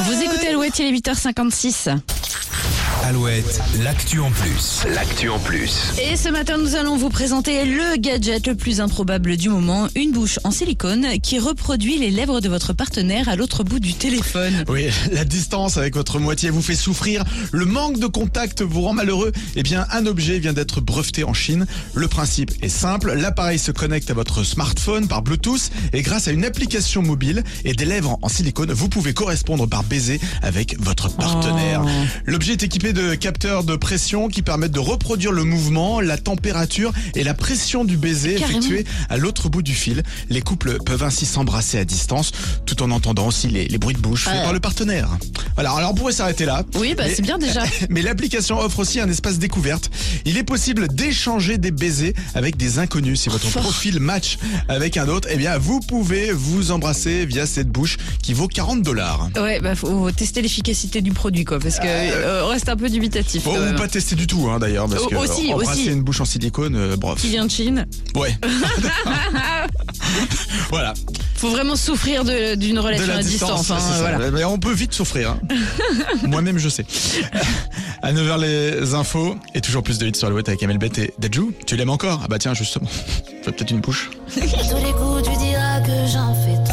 Vous écoutez Alouette, il est 8h56. Alouette, l'actu en plus. L'actu en plus. Et ce matin, nous allons vous présenter le gadget le plus improbable du moment, une bouche en silicone qui reproduit les lèvres de votre partenaire à l'autre bout du téléphone. Oui, la distance avec votre moitié vous fait souffrir, le manque de contact vous rend malheureux. Eh bien, un objet vient d'être breveté en Chine. Le principe est simple, l'appareil se connecte à votre smartphone par Bluetooth et grâce à une application mobile et des lèvres en silicone, vous pouvez correspondre par baiser avec votre partenaire. Oh. L'objet est équipé de capteurs de pression qui permettent de reproduire le mouvement, la température et la pression du baiser Carrément. effectué à l'autre bout du fil. Les couples peuvent ainsi s'embrasser à distance tout en entendant aussi les, les bruits de bouche faits par le partenaire. Voilà, alors on pourrait s'arrêter là. Oui, bah Mais- c'est bien déjà. Mais l'application offre aussi un espace découverte. Il est possible d'échanger des baisers avec des inconnus. Si votre fort. profil match avec un autre, eh bien vous pouvez vous embrasser via cette bouche qui vaut 40 dollars. Ouais, bah faut tester l'efficacité du produit, quoi, parce que euh, on reste un peu dubitatif. Bon, quand ou pas tester du tout, hein, d'ailleurs, parce Oh, que aussi, embrasser aussi. une bouche en silicone, euh, bref. Qui vient de Chine. Ouais. voilà. Faut vraiment souffrir de- d'une relation la à distance. distance. hein, c'est ça. voilà. Mais on peut vite souffrir. hein. Moi-même, je sais. À 9h, les infos. Et toujours plus de hits sur Alouette avec Amel Bett et Dajou. Tu l'aimes encore? Ah bah tiens, justement. Fais peut-être une bouche. Tous les coups, tu diras que j'en fais